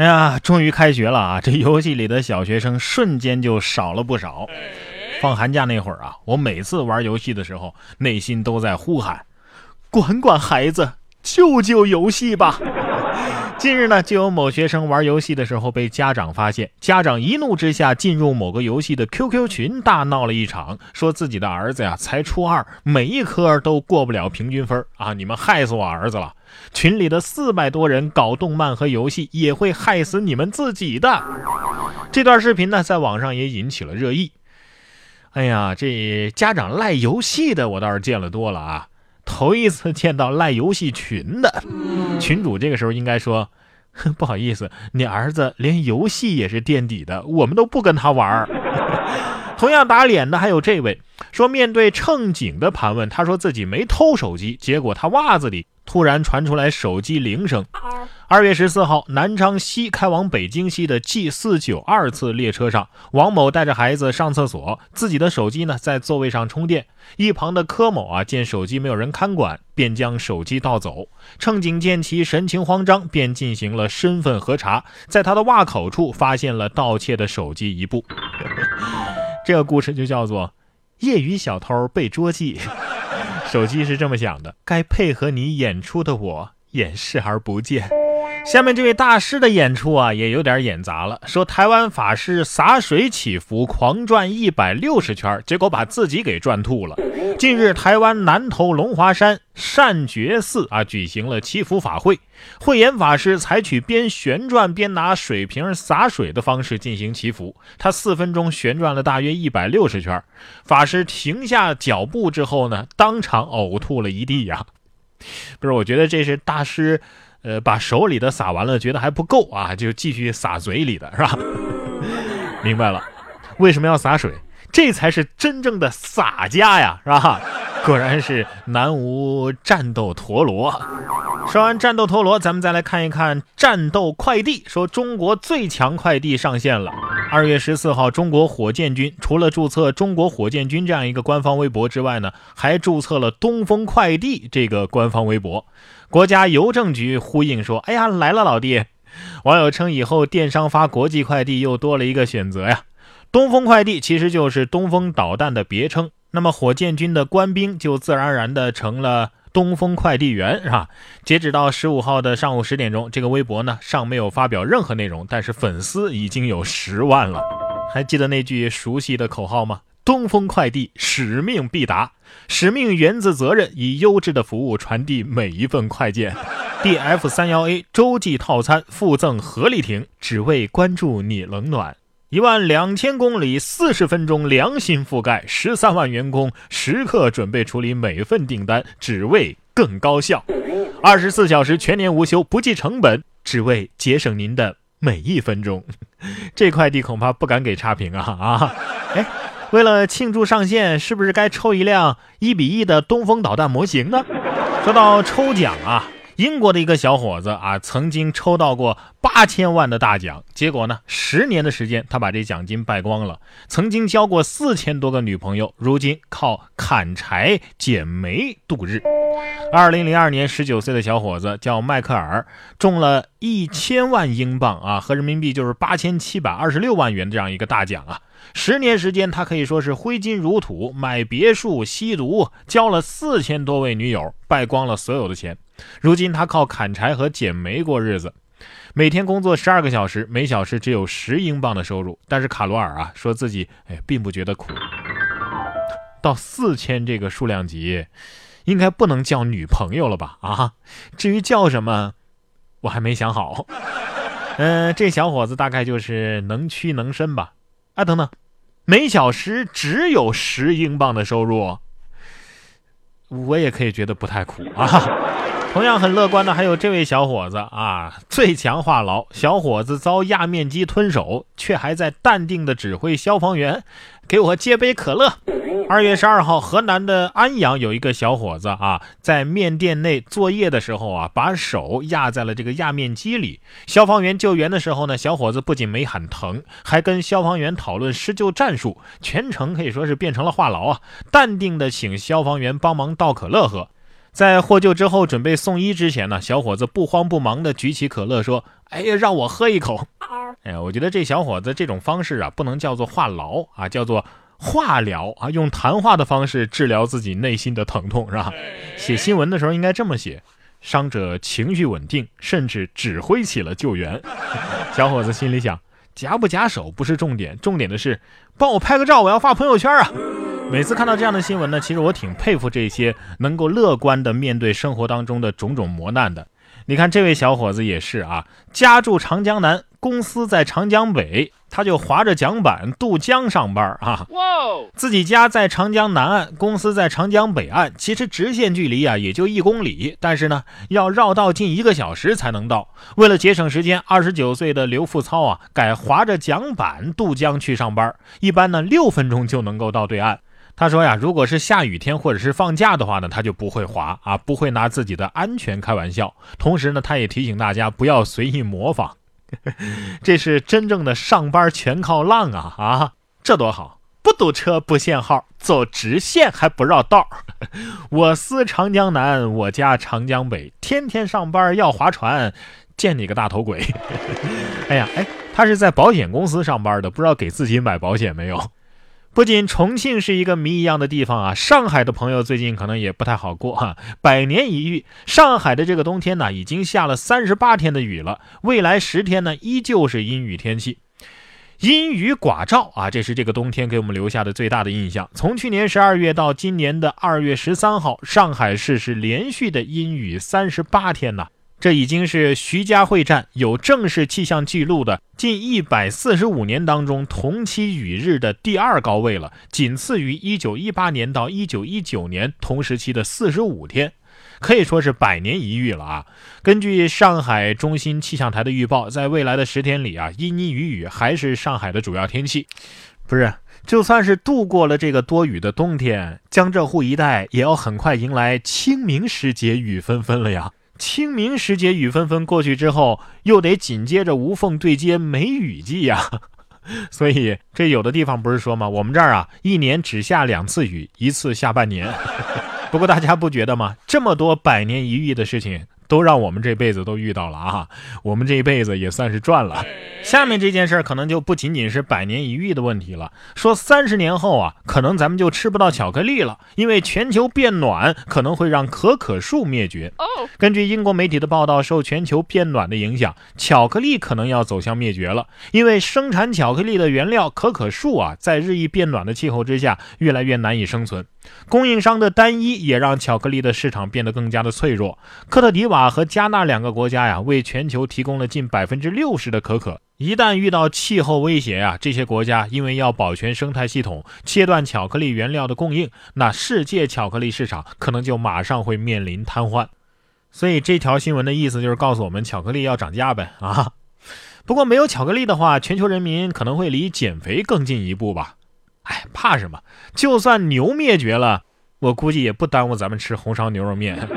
哎呀，终于开学了啊！这游戏里的小学生瞬间就少了不少。放寒假那会儿啊，我每次玩游戏的时候，内心都在呼喊：“管管孩子，救救游戏吧！”近日呢，就有某学生玩游戏的时候被家长发现，家长一怒之下进入某个游戏的 QQ 群，大闹了一场，说自己的儿子呀才初二，每一科都过不了平均分啊！你们害死我儿子了！群里的四百多人搞动漫和游戏，也会害死你们自己的。这段视频呢，在网上也引起了热议。哎呀，这家长赖游戏的，我倒是见了多了啊，头一次见到赖游戏群的。群主这个时候应该说：“ 不好意思，你儿子连游戏也是垫底的，我们都不跟他玩。”同样打脸的还有这位，说面对乘警的盘问，他说自己没偷手机，结果他袜子里。突然传出来手机铃声。二月十四号，南昌西开往北京西的 G 四九二次列车上，王某带着孩子上厕所，自己的手机呢在座位上充电。一旁的柯某啊，见手机没有人看管，便将手机盗走。乘警见其神情慌张，便进行了身份核查，在他的袜口处发现了盗窃的手机一部。这个故事就叫做“业余小偷被捉记”。手机是这么想的：该配合你演出的我演视而不见。下面这位大师的演出啊，也有点演砸了。说台湾法师洒水祈福，狂转一百六十圈，结果把自己给转吐了。近日，台湾南投龙华山善觉寺啊举行了祈福法会，慧眼法师采取边旋转边拿水瓶洒水的方式进行祈福。他四分钟旋转了大约一百六十圈，法师停下脚步之后呢，当场呕吐了一地呀。不是，我觉得这是大师。呃，把手里的撒完了，觉得还不够啊，就继续撒嘴里的是吧？明白了，为什么要洒水？这才是真正的洒家呀，是吧？果然是南无战斗陀螺。说完战斗陀螺，咱们再来看一看战斗快递。说中国最强快递上线了。二月十四号，中国火箭军除了注册“中国火箭军”这样一个官方微博之外呢，还注册了“东风快递”这个官方微博。国家邮政局呼应说：“哎呀，来了，老弟！”网友称，以后电商发国际快递又多了一个选择呀。东风快递其实就是东风导弹的别称，那么火箭军的官兵就自然而然的成了东风快递员，是吧？截止到十五号的上午十点钟，这个微博呢尚没有发表任何内容，但是粉丝已经有十万了。还记得那句熟悉的口号吗？东风快递使命必达，使命源自责任，以优质的服务传递每一份快件。DF 三幺 A 洲际套餐附赠合力艇，只为关注你冷暖。一万两千公里，四十分钟良心覆盖，十三万员工时刻准备处理每份订单，只为更高效。二十四小时全年无休，不计成本，只为节省您的每一分钟。这快递恐怕不敢给差评啊 啊！哎。为了庆祝上线，是不是该抽一辆一比一的东风导弹模型呢？说到抽奖啊，英国的一个小伙子啊，曾经抽到过八千万的大奖，结果呢，十年的时间他把这奖金败光了。曾经交过四千多个女朋友，如今靠砍柴捡煤度日。二零零二年，十九岁的小伙子叫迈克尔，中了一千万英镑啊，合人民币就是八千七百二十六万元这样一个大奖啊。十年时间，他可以说是挥金如土，买别墅、吸毒，交了四千多位女友，败光了所有的钱。如今他靠砍柴和捡煤过日子，每天工作十二个小时，每小时只有十英镑的收入。但是卡罗尔啊，说自己哎，并不觉得苦。到四千这个数量级，应该不能叫女朋友了吧？啊，至于叫什么，我还没想好。嗯，这小伙子大概就是能屈能伸吧。啊，等等，每小时只有十英镑的收入，我也可以觉得不太苦啊。同样很乐观的还有这位小伙子啊，最强话痨，小伙子遭压面机吞手，却还在淡定的指挥消防员给我接杯可乐。二月十二号，河南的安阳有一个小伙子啊，在面店内作业的时候啊，把手压在了这个压面机里。消防员救援的时候呢，小伙子不仅没喊疼，还跟消防员讨论施救战术，全程可以说是变成了话痨啊，淡定的请消防员帮忙倒可乐喝。在获救之后准备送医之前呢，小伙子不慌不忙地举起可乐说：“哎呀，让我喝一口。”哎呀，我觉得这小伙子这种方式啊，不能叫做话痨啊，叫做化疗啊，用谈话的方式治疗自己内心的疼痛，是吧？写新闻的时候应该这么写：伤者情绪稳定，甚至指挥起了救援。小伙子心里想：夹不夹手不是重点，重点的是帮我拍个照，我要发朋友圈啊。每次看到这样的新闻呢，其实我挺佩服这些能够乐观的面对生活当中的种种磨难的。你看这位小伙子也是啊，家住长江南，公司在长江北，他就划着桨板渡江上班啊。哇！自己家在长江南岸，公司在长江北岸，其实直线距离啊也就一公里，但是呢要绕道近一个小时才能到。为了节省时间，二十九岁的刘富操啊改划着桨板渡江去上班，一般呢六分钟就能够到对岸。他说呀，如果是下雨天或者是放假的话呢，他就不会滑啊，不会拿自己的安全开玩笑。同时呢，他也提醒大家不要随意模仿，这是真正的上班全靠浪啊啊，这多好，不堵车不限号，走直线还不绕道。我司长江南，我家长江北，天天上班要划船，见你个大头鬼！哎呀哎，他是在保险公司上班的，不知道给自己买保险没有。不仅重庆是一个谜一样的地方啊，上海的朋友最近可能也不太好过哈。百年一遇，上海的这个冬天呢，已经下了三十八天的雨了，未来十天呢，依旧是阴雨天气，阴雨寡照啊，这是这个冬天给我们留下的最大的印象。从去年十二月到今年的二月十三号，上海市是连续的阴雨三十八天呐。这已经是徐家汇站有正式气象记录的近一百四十五年当中同期雨日的第二高位了，仅次于一九一八年到一九一九年同时期的四十五天，可以说是百年一遇了啊！根据上海中心气象台的预报，在未来的十天里啊，阴阴雨雨还是上海的主要天气。不是，就算是度过了这个多雨的冬天，江浙沪一带也要很快迎来清明时节雨纷纷了呀。清明时节雨纷纷过去之后，又得紧接着无缝对接梅雨季呀，所以这有的地方不是说吗？我们这儿啊，一年只下两次雨，一次下半年。不过大家不觉得吗？这么多百年一遇的事情。都让我们这辈子都遇到了啊！我们这一辈子也算是赚了。下面这件事儿可能就不仅仅是百年一遇的问题了。说三十年后啊，可能咱们就吃不到巧克力了，因为全球变暖可能会让可可树灭绝。根据英国媒体的报道，受全球变暖的影响，巧克力可能要走向灭绝了。因为生产巧克力的原料可可树啊，在日益变暖的气候之下，越来越难以生存。供应商的单一也让巧克力的市场变得更加的脆弱。科特迪瓦和加纳两个国家呀，为全球提供了近百分之六十的可可。一旦遇到气候威胁啊，这些国家因为要保全生态系统，切断巧克力原料的供应，那世界巧克力市场可能就马上会面临瘫痪。所以这条新闻的意思就是告诉我们，巧克力要涨价呗啊！不过没有巧克力的话，全球人民可能会离减肥更进一步吧。怕什么？就算牛灭绝了，我估计也不耽误咱们吃红烧牛肉面。